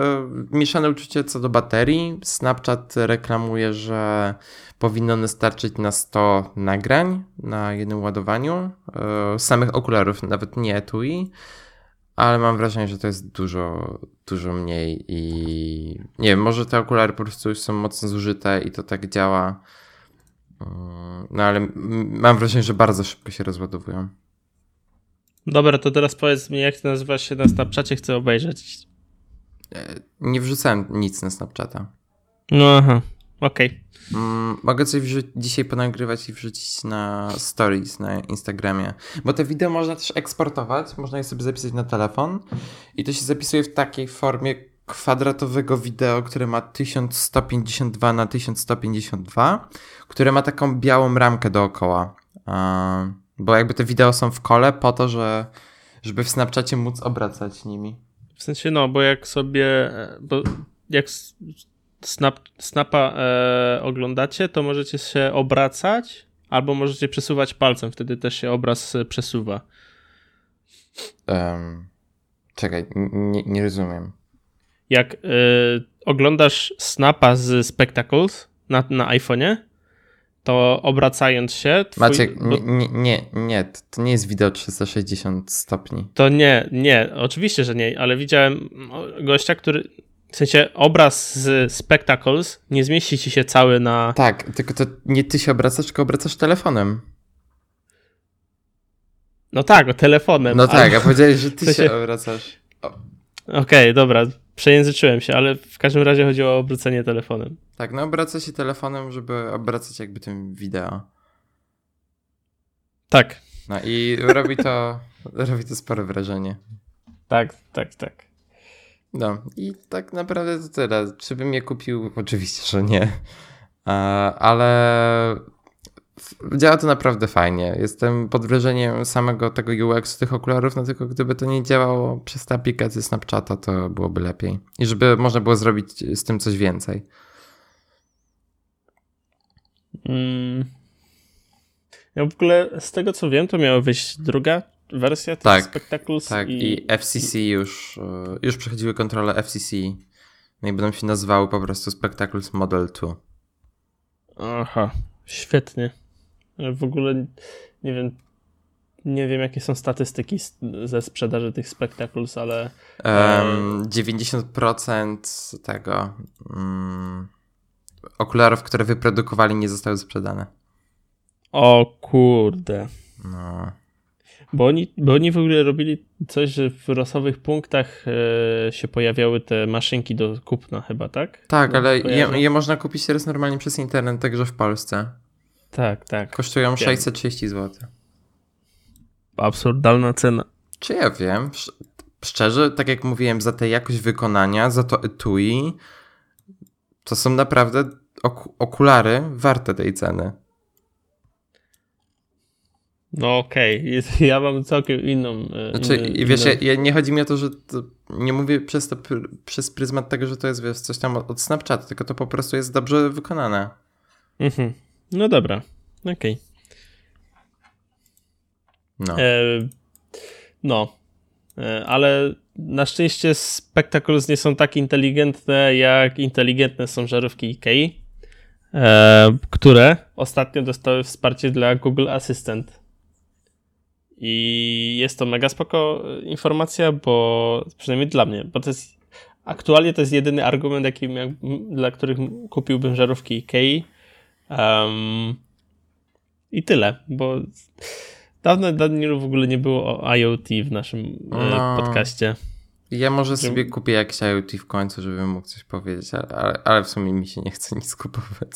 mieszane uczucie co do baterii. Snapchat reklamuje, że powinno one starczyć na 100 nagrań na jednym ładowaniu. E, samych okularów, nawet nie etui ale mam wrażenie, że to jest dużo, dużo mniej i nie wiem, może te okulary po prostu już są mocno zużyte i to tak działa. Mm, no ale mam wrażenie, że bardzo szybko się rozładowują. Dobra, to teraz powiedz mi, jak ty nazywasz się na Snapchacie, chcę obejrzeć. E, nie wrzucałem nic na Snapchata. No aha, okej. Okay. Mm, mogę coś dzisiaj ponagrywać i wrzucić na stories na Instagramie. Bo te wideo można też eksportować, można je sobie zapisać na telefon i to się zapisuje w takiej formie kwadratowego wideo, które ma 1152 na 1152, które ma taką białą ramkę dookoła. Bo jakby te wideo są w kole po to, że żeby w Snapchacie móc obracać nimi. W sensie no, bo jak sobie, e, bo jak snap, snapa e, oglądacie, to możecie się obracać albo możecie przesuwać palcem, wtedy też się obraz przesuwa. Um, czekaj, nie, nie rozumiem. Jak e, oglądasz snapa z Spectacles na, na iPhone'ie, to obracając się. Twój... Maciek, nie, nie, nie, nie, to nie jest wideo 360 stopni. To nie, nie, oczywiście, że nie, ale widziałem gościa, który w sensie obraz z Spectacles nie zmieści ci się cały na. Tak, tylko to nie ty się obracasz, tylko obracasz telefonem. No tak, telefonem. No tak, a powiedziałeś, że ty w sensie... się obracasz. Okej, okay, dobra, przejęzyczyłem się, ale w każdym razie chodziło o obrócenie telefonem. Tak, no obraca się telefonem, żeby obracać jakby tym wideo. Tak. No i robi to, robi to spore wrażenie. Tak, tak, tak. No i tak naprawdę to tyle. Czy bym je kupił? Oczywiście, że nie. Ale działa to naprawdę fajnie. Jestem pod wrażeniem samego tego UX tych okularów, no tylko gdyby to nie działało przez tę aplikację Snapchata, to byłoby lepiej. I żeby można było zrobić z tym coś więcej. Mm. Ja w ogóle z tego co wiem, to miała wyjść druga wersja tych tak, Spectacles. Tak, i, i FCC już, e, już przechodziły kontrolę FCC. No i będą się nazywały po prostu Spectacles Model 2. Aha, świetnie. W ogóle nie wiem, nie wiem jakie są statystyki ze sprzedaży tych Spectacles, ale... Um, 90% tego um, okularów, które wyprodukowali nie zostały sprzedane. O kurde. No. Bo oni, bo oni w ogóle robili coś, że w losowych punktach e, się pojawiały te maszynki do kupna chyba, tak? Tak, no, ale je, je, można kupić teraz normalnie przez internet, także w Polsce. Tak, tak. Kosztują wiem. 630 zł. Absurdalna cena. Czy ja wiem? szczerze, tak jak mówiłem, za tę jakość wykonania, za to etui, to są naprawdę ok okulary warte tej ceny. No okej, okay. ja mam całkiem inną. E, znaczy, inny, wiesz, inny... ja, nie chodzi mi o to, że to, nie mówię przez to przez pryzmat tego, że to jest wiesz, coś tam od Snapchatu, tylko to po prostu jest dobrze wykonane. Mhm. No dobra, okej. Okay. No. E, no, e, ale na szczęście Spectacles nie są tak inteligentne, jak inteligentne są żarówki IKEA, e, które ostatnio dostały wsparcie dla Google Assistant. I jest to mega spoko informacja, bo przynajmniej dla mnie, bo to jest aktualnie to jest jedyny argument, jaki miał, dla których kupiłbym żarówki IKEA. Um, I tyle, bo dawno, dawno w ogóle nie było o IoT w naszym e, no, podcaście. Ja może sobie kupię jakiś IoT w końcu, żebym mógł coś powiedzieć, ale, ale w sumie mi się nie chce nic kupować.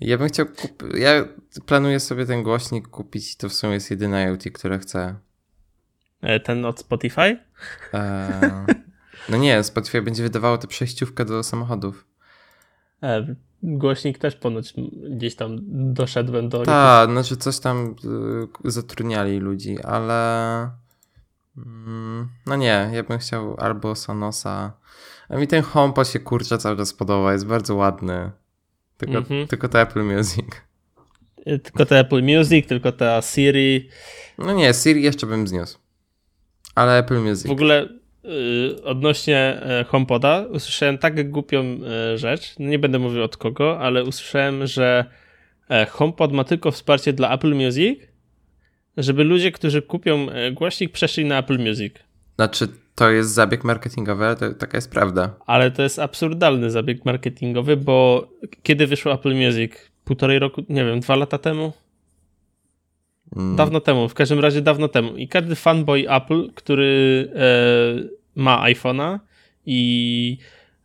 Ja bym chciał kupić. Ja planuję sobie ten głośnik kupić i to w sumie jest jedyna IoT, które chcę. E, ten od Spotify? Eee, no nie, Spotify będzie wydawało tę przejściówkę do samochodów. E, głośnik też ponoć gdzieś tam doszedłem do. Tak, znaczy coś tam y, zatrudniali ludzi, ale. Mm, no nie, ja bym chciał albo Sonosa. A mi ten HomePod się kurczę cały czas podoba, jest bardzo ładny. Tylko, mhm. tylko to Apple Music. Y, tylko to Apple Music, tylko ta Siri. No nie, Siri jeszcze bym zniósł. Ale Apple Music. W ogóle yy, odnośnie y, HomePoda usłyszałem tak głupią y, rzecz. No nie będę mówił od kogo, ale usłyszałem, że e, HomePod ma tylko wsparcie dla Apple Music, żeby ludzie, którzy kupią e, głośnik, przeszli na Apple Music. Znaczy, to jest zabieg marketingowy, ale to, taka jest prawda. Ale to jest absurdalny zabieg marketingowy, bo kiedy wyszło Apple Music? Półtorej roku, nie wiem, dwa lata temu? Mm. Dawno temu, w każdym razie dawno temu. I każdy fanboy Apple, który e, ma iPhone'a i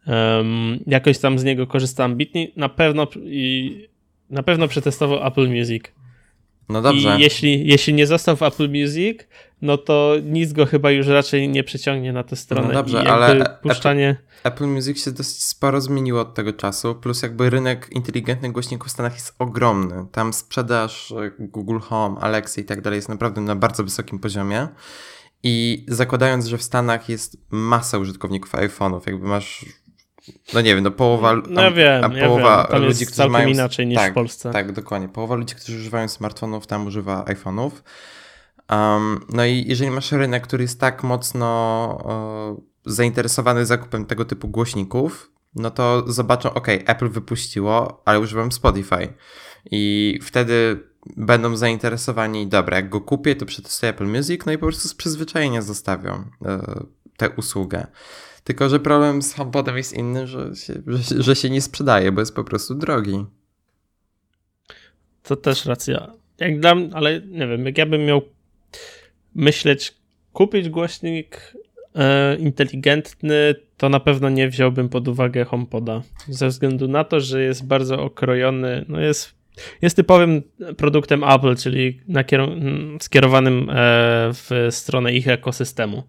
e, jakoś tam z niego korzysta ambitnie, na pewno, i, na pewno przetestował Apple Music. No dobrze. I jeśli, jeśli nie został w Apple Music, no to nic go chyba już raczej nie przeciągnie na tę stronę. No dobrze, ale puszczanie... Apple, Apple Music się dosyć sporo zmieniło od tego czasu, plus jakby rynek inteligentnych głośników w Stanach jest ogromny. Tam sprzedaż e, Google Home, Alexa i tak dalej jest naprawdę na bardzo wysokim poziomie. I zakładając, że w Stanach jest masa użytkowników iPhone'ów, jakby masz no nie wiem, no połowa, no ja wiem, a połowa ja wiem. Tam ludzi, którzy mają inaczej niż tak, w Polsce. Tak, dokładnie. Połowa ludzi, którzy używają smartfonów, tam używa iPhone'ów. Um, no i jeżeli masz rynek, który jest tak mocno zainteresowany zakupem tego typu głośników, no to zobaczą, ok, Apple wypuściło, ale używam Spotify. I wtedy będą zainteresowani, dobra, jak go kupię, to przetestuję Apple Music, no i po prostu z przyzwyczajenia zostawią uh, tę usługę. Tylko, że problem z HomePodem jest inny, że się, że, że się nie sprzedaje, bo jest po prostu drogi. To też racja. Jak dla ale nie wiem, jak ja bym miał myśleć, kupić głośnik e, inteligentny, to na pewno nie wziąłbym pod uwagę HomePoda. Ze względu na to, że jest bardzo okrojony, no jest, jest typowym produktem Apple, czyli skierowanym e, w stronę ich ekosystemu.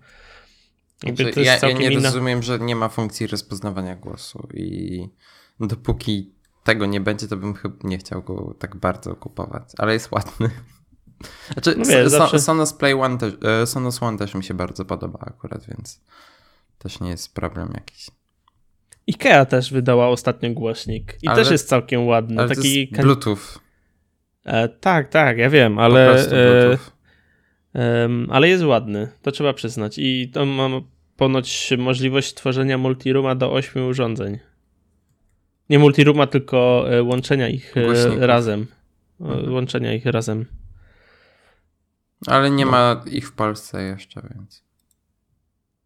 Znaczy, ja, ja, nie inna... rozumiem, że nie ma funkcji rozpoznawania głosu i dopóki tego nie będzie, to bym chyba nie chciał go tak bardzo kupować, ale jest ładny. Znaczy, no wiesz, zawsze... Sonos Play One też, e, Sonos One też mi się bardzo podoba akurat, więc też nie jest problem jakiś. IKEA też wydała ostatnio głośnik i ale, też jest całkiem ładny. Ale taki to Bluetooth. E, tak, tak, ja wiem, ale. Bluetooth. E, ale jest ładny, to trzeba przyznać. I to mam ponoć możliwość tworzenia multiruma do 8 urządzeń. Nie multiruma, tylko e, łączenia ich e, Głośników. razem. Mhm. Łączenia ich razem. Ale nie no. ma ich w Polsce jeszcze, więc.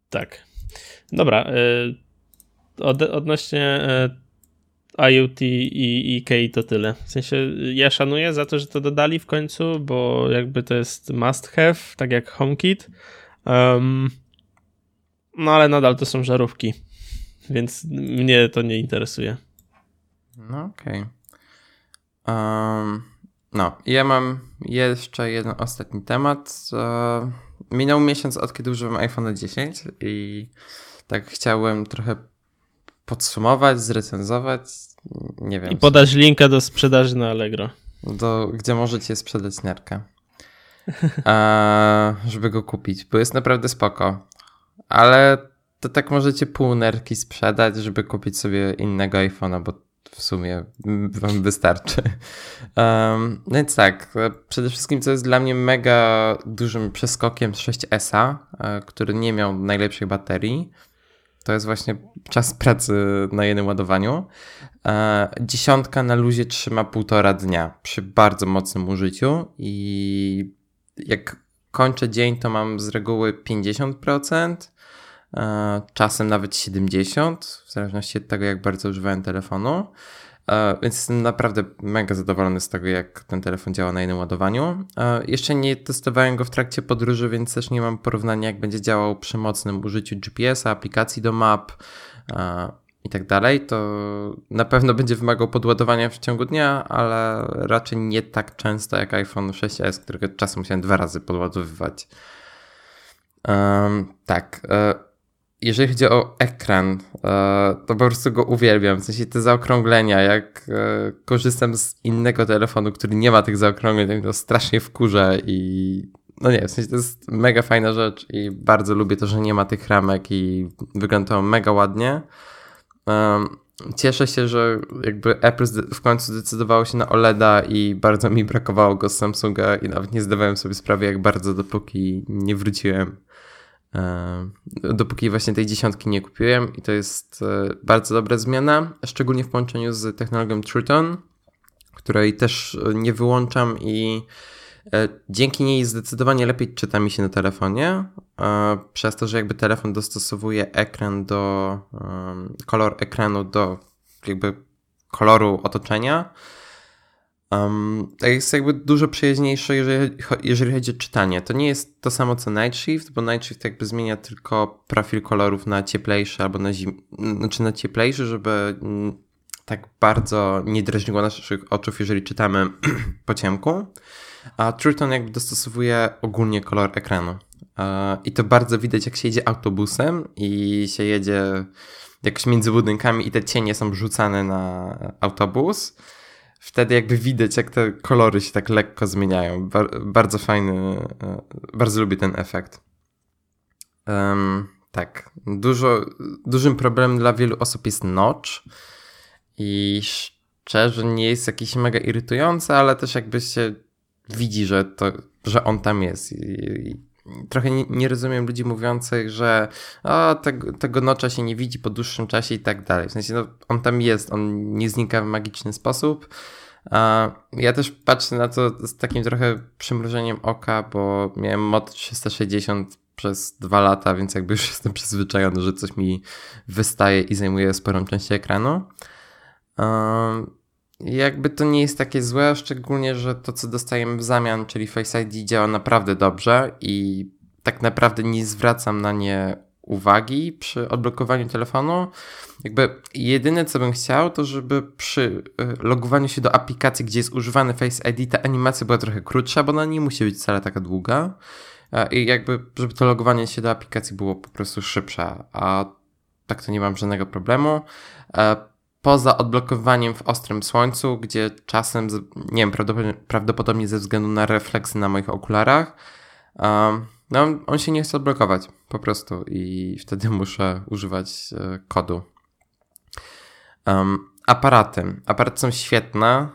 Tak. Dobra. Y, od, odnośnie y, IoT i IK to tyle. W sensie ja szanuję za to, że to dodali w końcu, bo jakby to jest must have, tak jak HomeKit. Um, no ale nadal to są żarówki, więc mnie to nie interesuje. No okej. Okay. Um, no, ja mam jeszcze jeden ostatni temat. minął miesiąc od kiedy używam iPhone 10 i tak chciałem trochę podsumować, zrecenzować. Nie wiem. I podać linka do sprzedaży na Allegro. Do, gdzie możecie sprzedać nerkę. A, żeby go kupić, bo jest naprawdę spoko. Ale to tak możecie pół nerki sprzedać, żeby kupić sobie innego iPhone'a, bo w sumie wam wystarczy. Um, no więc tak, przede wszystkim co jest dla mnie mega dużym przeskokiem z 6S, e, który nie miał najlepszej baterii, to jest właśnie czas pracy na jednym ładowaniu. E, dziesiątka na luzie trzyma półtora dnia przy bardzo mocnym użyciu i jak kończę dzień, to mam z reguły 50%, e, czasem nawet 70%, w zależności od tego, jak bardzo używałem telefonu. E, więc jestem naprawdę mega zadowolony z tego, jak ten telefon działa na jednym ładowaniu. E, jeszcze nie testowałem go w trakcie podróży, więc też nie mam porównania, jak będzie działał przy mocnym użyciu GPS-a, aplikacji do map i tak dalej, to na pewno będzie wymagał podładowania w ciągu dnia, ale raczej nie tak często jak iPhone 6s, którego czasem musiałem dwa razy podładowywać. Um, tak. Jeżeli chodzi o ekran, e, to po prostu go uwielbiam. W sensie te zaokrąglenia, jak e, korzystam z innego telefonu, który nie ma tych zaokrągleń, to strasznie wkurza i no nie, w sensie to jest mega fajna rzecz i bardzo lubię to, że nie ma tych ramek i wygląda to mega ładnie. Cieszę się, że jakby Apple w końcu zdecydowało się na OLEDa i bardzo mi brakowało go z Samsunga i nawet nie zdawałem sobie sprawy, jak bardzo dopóki nie wróciłem. Dopóki właśnie tej dziesiątki nie kupiłem i to jest e, bardzo dobra zmiana, szczególnie w połączeniu z technologią Truton, której też nie wyłączam i E, dzięki niej zdecydowanie lepiej czyta mi się na telefonie, e, przez to, że jakby telefon dostosowuje ekran do, kolor ekranu do jakby koloru otoczenia. Um, jest jakby dużo przyjaźniejsze, jeżeli, jeżeli chodzi o czytanie. To nie jest to samo co Night Shift, bo Night Shift jakby zmienia tylko profil kolorów na cieplejszy albo na zim... znaczy na cieplejszy, żeby tak bardzo nie drażniło naszych oczów, jeżeli czytamy po ciemku. A Truton jakby dostosowuje ogólnie kolor ekranu. I to bardzo widać, jak się jedzie autobusem i się jedzie jakoś między budynkami i te cienie są rzucane na autobus. Wtedy jakby widać, jak te kolory się tak lekko zmieniają. Bar bardzo fajny, e, bardzo lubię ten efekt. Um, tak, dużo, dużym problemem dla wielu osób jest notch i szczerze nie jest jakiś mega irytujący, ale też jakby się widzi, że, to, że on tam jest. I, i trochę nie, nie, rozumiem ludzi mówiących, że tego, tego nocza się nie widzi po dłuższym czasie i tak dalej. W sensie, no, on tam jest, on nie znika w magiczny sposób. Ja też patrzę na to z takim trochę przymrużeniem oka, bo miałem mod 360 przez dwa lata, więc jakby już jestem przyzwyczajony, że coś mi wystaje i zajmuje sporą część ekranu. Um, jakby to nie jest takie złe, szczególnie, że to, co dostajemy w zamian, czyli Face ID działa naprawdę dobrze i tak naprawdę nie zwracam na nie uwagi przy odblokowaniu telefonu. Jakby jedyne, co bym chciał, to żeby przy y, logowaniu się do aplikacji, gdzie jest używany Face ID, ta animacja była trochę krótsza, bo ona nie musi być wcale taka długa. I jakby, żeby to logowanie się do aplikacji było po prostu szybsze, a tak to nie mam żadnego problemu poza odblokowaniem w ostrym słońcu, gdzie czasem, nie wiem, prawdopodobnie, ze względu na refleksy na moich okularach, no, on się nie chce odblokować po prostu i wtedy muszę używać e, kodu. Um, aparaty. Aparaty są świetne.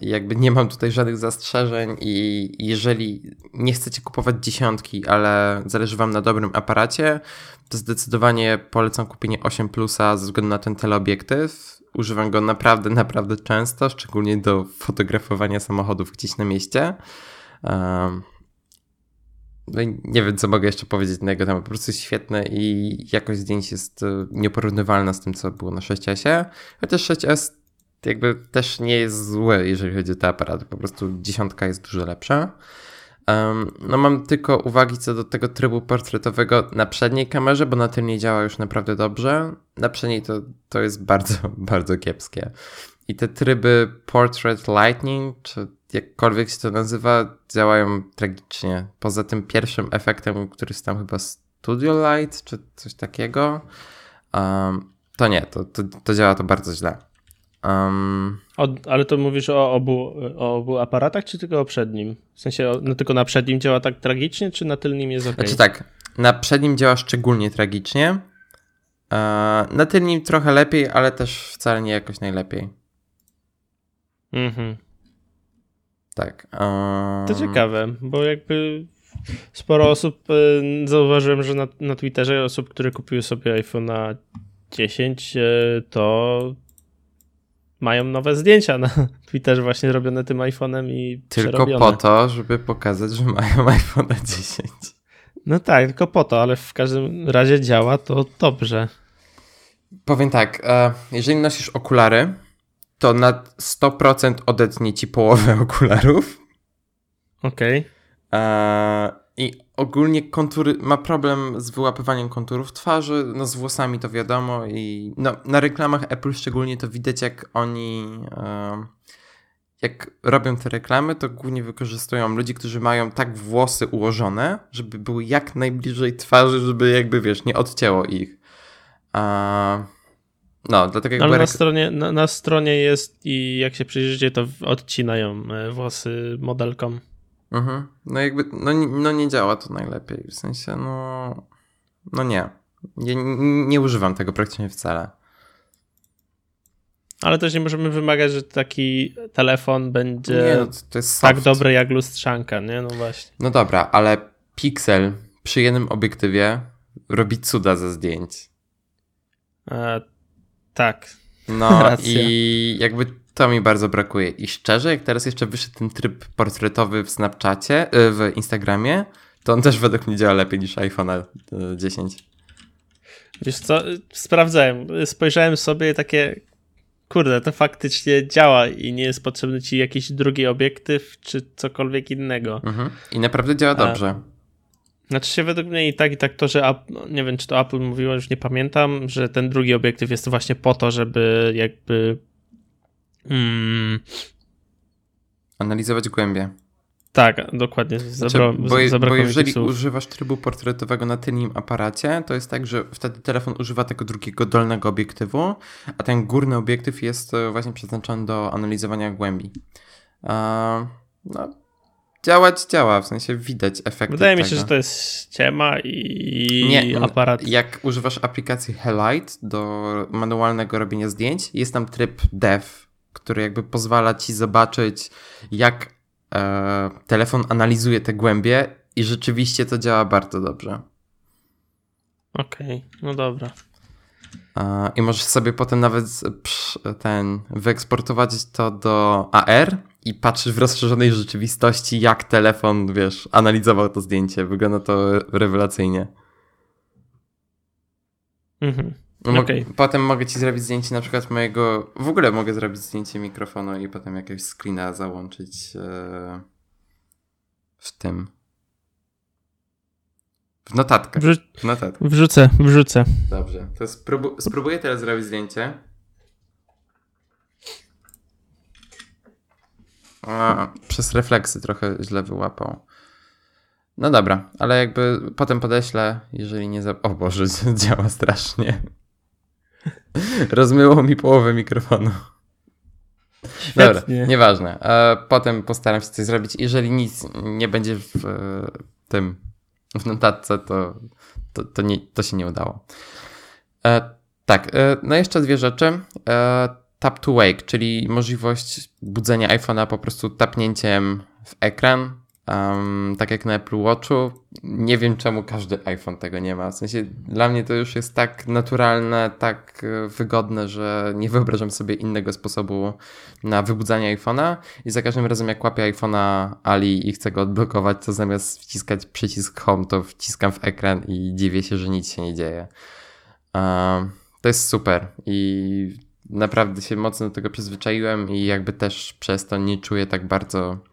Jakby nie mam tutaj żadnych zastrzeżeń i jeżeli nie chcecie kupować dziesiątki, ale zależy wam na dobrym aparacie, to zdecydowanie polecam kupienie 8 Plusa ze względu na ten teleobiektyw. Używam go naprawdę, naprawdę często, szczególnie do fotografowania samochodów gdzieś na mieście. No nie wiem, co mogę jeszcze powiedzieć na jego temat. Po prostu świetne i jakość zdjęć jest e, nieporównywalna z tym, co było na 6S. Chociaż 6S jakby też nie jest złe, jeżeli chodzi o te aparaty. Po prostu dziesiątka jest dużo lepsza. Um, no mam tylko uwagi co do tego trybu portretowego na przedniej kamerze, bo na tylnej działa już naprawdę dobrze. Na przedniej to, to jest bardzo, bardzo kiepskie. I te tryby Portrait Lightning, czy jakkolwiek się to nazywa, działają tragicznie. Poza tym pierwszym efektem, który jest tam chyba Studio Light, czy coś takiego, um, to nie, to, to, to, działa to bardzo źle. Um, o, ale to mówisz o obu, o obu aparatach, czy tylko o przednim? W sensie, no tylko na przednim działa tak tragicznie, czy na tylnym jest ok? Znaczy tak, na przednim działa szczególnie tragicznie, e, na tylnym trochę lepiej, ale też wcale nie jakoś najlepiej. Mhm. Tak. Um... To ciekawe, bo jakby sporo osób, e, zauważyłem, że na, na Twitterze osób, które kupiły sobie iPhone 10, e, to mają nowe zdjęcia na Twitterze właśnie robione tym iPhone'em i Tylko przerobione. po to, żeby pokazać, że mają iPhone 10. No tak, tylko po to, ale w każdym razie działa to dobrze. Powiem tak, e, jeżeli nosisz okulary, to na 100% odetnie ci połowę okularów. Okej. Okay. E, I ogólnie kontury, ma problem z wyłapywaniem konturów twarzy, no z włosami to wiadomo i no, na reklamach Apple szczególnie to widać jak oni e, jak robią te reklamy, to głównie wykorzystują ludzi, którzy mają tak włosy ułożone, żeby były jak najbliżej twarzy, żeby jakby wiesz, nie odcięło ich. A no, dlatego jakby... Ale na stronie, na, na, stronie jest i jak się przyjrzycie, to odcinają e, włosy modelkom. Mhm. No jakby, no, no nie działa to najlepiej, w sensie, no, no nie. nie. Nie używam tego praktycznie wcale. Ale też nie możemy wymagać, że taki telefon będzie nie, no to, to tak dobry jak lustrzanka, nie? No właśnie. No dobra, ale Pixel przy jednym obiektywie robi cuda ze zdjęć. E, tak. No i jakby to mi bardzo brakuje. I szczerze, jak teraz jeszcze wyszedł ten tryb portretowy w Snapchacie, e, w Instagramie, to on też według mnie działa lepiej niż iPhone 10. E, Wiesz co, sprawdzałem, spojrzałem sobie takie, kurde, to faktycznie działa i nie jest potrzebny ci jakiś drugi obiektyw czy cokolwiek innego. Mhm. I naprawdę działa dobrze. A, znaczy się według mnie i tak, i tak to, że no, nie wiem, czy to Apple mówiło, już nie pamiętam, że ten drugi obiektyw jest właśnie po to, żeby jakby mm, analizować głębie. Tak, dokładnie. Zabra, znaczy, bo, bo jeżeli używasz trybu portretowego na tylnym aparacie, to jest tak, że wtedy telefon używa tego drugiego dolnego obiektywu, a ten górny obiektyw jest e, właśnie przeznaczony do analizowania głębi. no, działać działa, w sensie widać efekt. Wydaje mi się, tego. że to jest ściema i Nie, aparat. Jak używasz aplikacji Highlight do manualnego robienia zdjęć, jest tam tryb dev, który jakby pozwala ci zobaczyć, jak e, telefon analizuje te głębie i rzeczywiście to działa bardzo dobrze. Okej, okay, no dobra. E, I możesz sobie potem nawet ten wyeksportować to do AR i patrzysz w rozszerzonej rzeczywistości, jak telefon, wiesz, analizował to zdjęcie. Wygląda to rewelacyjnie. Mhm. Okay. Potem mogę ci zrobić zdjęcie na przykład mojego. W ogóle mogę zrobić zdjęcie mikrofonu i potem jakiegoś screena załączyć e... w tym. W notatkach. Wrzu... W notatkach. Wrzucę, wrzucę. Dobrze. To spróbu... spróbuję teraz zrobić zdjęcie. A, przez refleksy trochę źle wyłapał. No dobra, ale jakby potem podeślę, jeżeli nie za... O Boże, działa strasznie. Rozmyło mi połowę mikrofonu. Świetnie. Dobra, nieważne. Potem postaram się coś zrobić. Jeżeli nic nie będzie w tym, w notatce, to, to, to, nie, to się nie udało. E, tak, e, no jeszcze dwie rzeczy. E, tap to wake, czyli możliwość budzenia iPhone'a po prostu tapnięciem w ekran Um, tak jak na Apple Watchu, nie wiem czemu każdy iPhone tego nie ma. W sensie dla mnie to już jest tak naturalne, tak e, wygodne, że nie wyobrażam sobie innego sposobu na wybudzanie iPhone'a i za każdym razem jak łapię iPhone'a Ali i chcę go odblokować, to zamiast wciskać przycisk Home, to wciskam w ekran i dziwię się, że nic się nie dzieje. Um, to jest super i naprawdę się mocno do tego przyzwyczaiłem i jakby też przez to nie czuję tak bardzo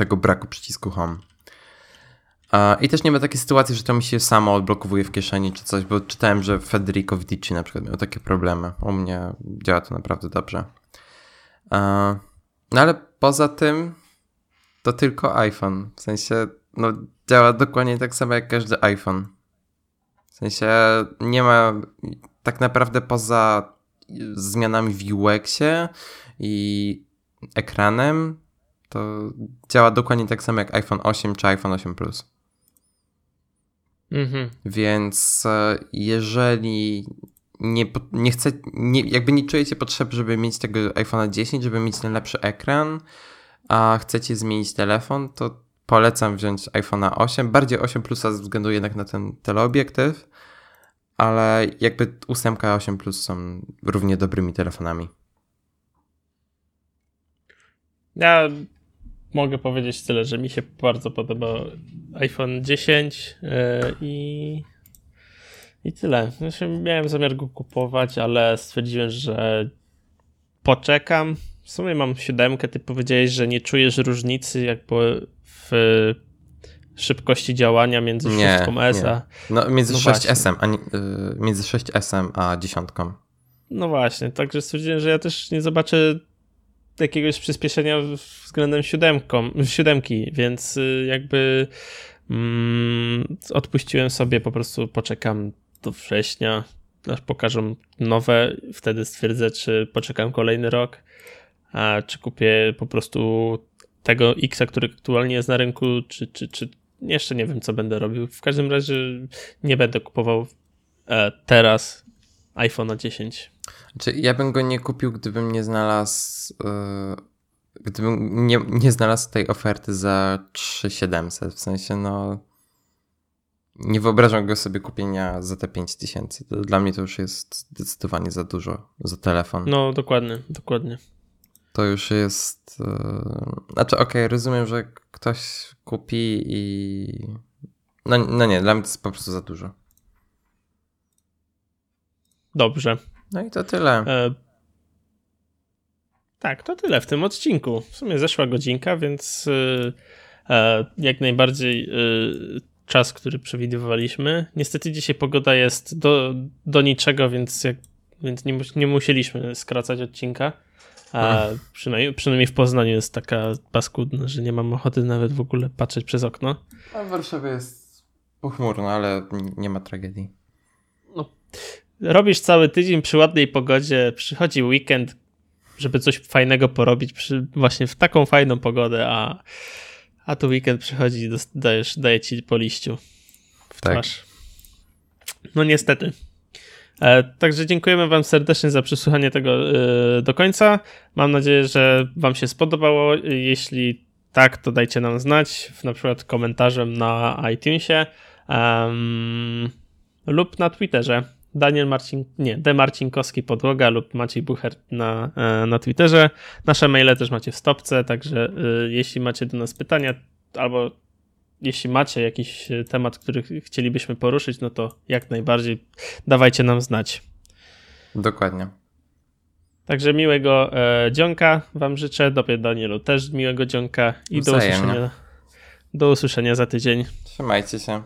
tego braku przycisku home. I też nie ma takiej sytuacji, że to mi się samo odblokowuje w kieszeni czy coś, bo czytałem, że Federico Vidici na przykład miał takie problemy. U mnie działa to naprawdę dobrze. No ale poza tym to tylko iPhone. W sensie, no, działa dokładnie tak samo jak każdy iPhone. W sensie, nie ma tak naprawdę poza zmianami w UX-ie i ekranem, to działa dokładnie tak samo jak iPhone 8 czy iPhone 8 Plus. Mhm. Więc e, jeżeli nie, nie chce, nie, jakby nie czujecie potrzeby, żeby mieć tego iPhone'a 10, żeby mieć ten lepszy ekran, a chcecie zmienić telefon, to polecam wziąć iPhone'a 8, bardziej 8 Plusa ze względu jednak na ten teleobiektyw, ale jakby 8 a 8 Plus są równie dobrymi telefonami. Ja mogę powiedzieć tyle, że mi się bardzo podoba iPhone 10 yy, i i tyle. Znaczy, miałem zamiar go kupować, ale stwierdziłem, że poczekam. W sumie mam siódemkę. Ty powiedziałeś, że nie czujesz różnicy jakby w szybkości działania między nie, 6 S a... No, między no 6S, a, yy, między 6S a 10. No właśnie, także stwierdziłem, że ja też nie zobaczę jakiegoś przyspieszenia względem siódemką, siódemki, więc y, jakby mm, odpuściłem sobie, po prostu poczekam do września, aż pokażą nowe, wtedy stwierdzę, czy poczekam kolejny rok, a czy kupię po prostu tego X, który aktualnie jest na rynku, czy, czy, czy jeszcze nie wiem, co będę robił. W każdym razie nie będę kupował e, teraz iPhone'a 10. Czy ja bym go nie kupił, gdybym nie znalazł yy, gdybym nie, nie znalazł tej oferty za 3700, w sensie no nie wyobrażam go sobie kupienia za te 5000. Dla mnie to już jest zdecydowanie za dużo za telefon. No, dokładnie, dokładnie. To już jest. Yy... Znaczy, okej, okay, rozumiem, że ktoś kupi i. No, no nie, dla mnie to jest po prostu za dużo. Dobrze. No i to tyle. E... Tak, to tyle w tym odcinku. W sumie zeszła godzinka, więc yy, e, jak najbardziej yy, czas, który przewidywaliśmy. Niestety dzisiaj pogoda jest do, do niczego, więc, jak, więc nie, nie musieliśmy skracać odcinka. A przynajmniej, przynajmniej w Poznaniu jest taka paskudna, że nie mam ochoty nawet w ogóle patrzeć przez okno. A w Warszawie jest pochmurno, ale nie ma tragedii. No, robisz cały tydzień przy ładnej pogodzie, przychodzi weekend, żeby coś fajnego porobić przy, właśnie w taką fajną pogodę, a a tu weekend przychodzi i dajesz, daje ci po liściu w tak. twarz. No niestety. E, także dziękujemy Wam serdecznie za przesłuchanie tego e, do końca. Mam nadzieję, że Wam się spodobało. Jeśli tak, to dajcie nam znać, na przykład komentarzem na iTunesie um, lub na Twitterze. Daniel Marcin, nie, D. Marcinkowski Podłoga lub Maciej Bucher na, e, na Twitterze. Nasze maile też macie w stopce, także y, jeśli macie do nas pytania albo jeśli macie jakiś temat, który chcielibyśmy poruszyć, no to jak najbardziej dawajcie nam znać. Dokładnie. Także miłego e, dzionka wam życzę, dobie Danielu też miłego dzionka i do usłyszenia, do usłyszenia za tydzień. Trzymajcie się.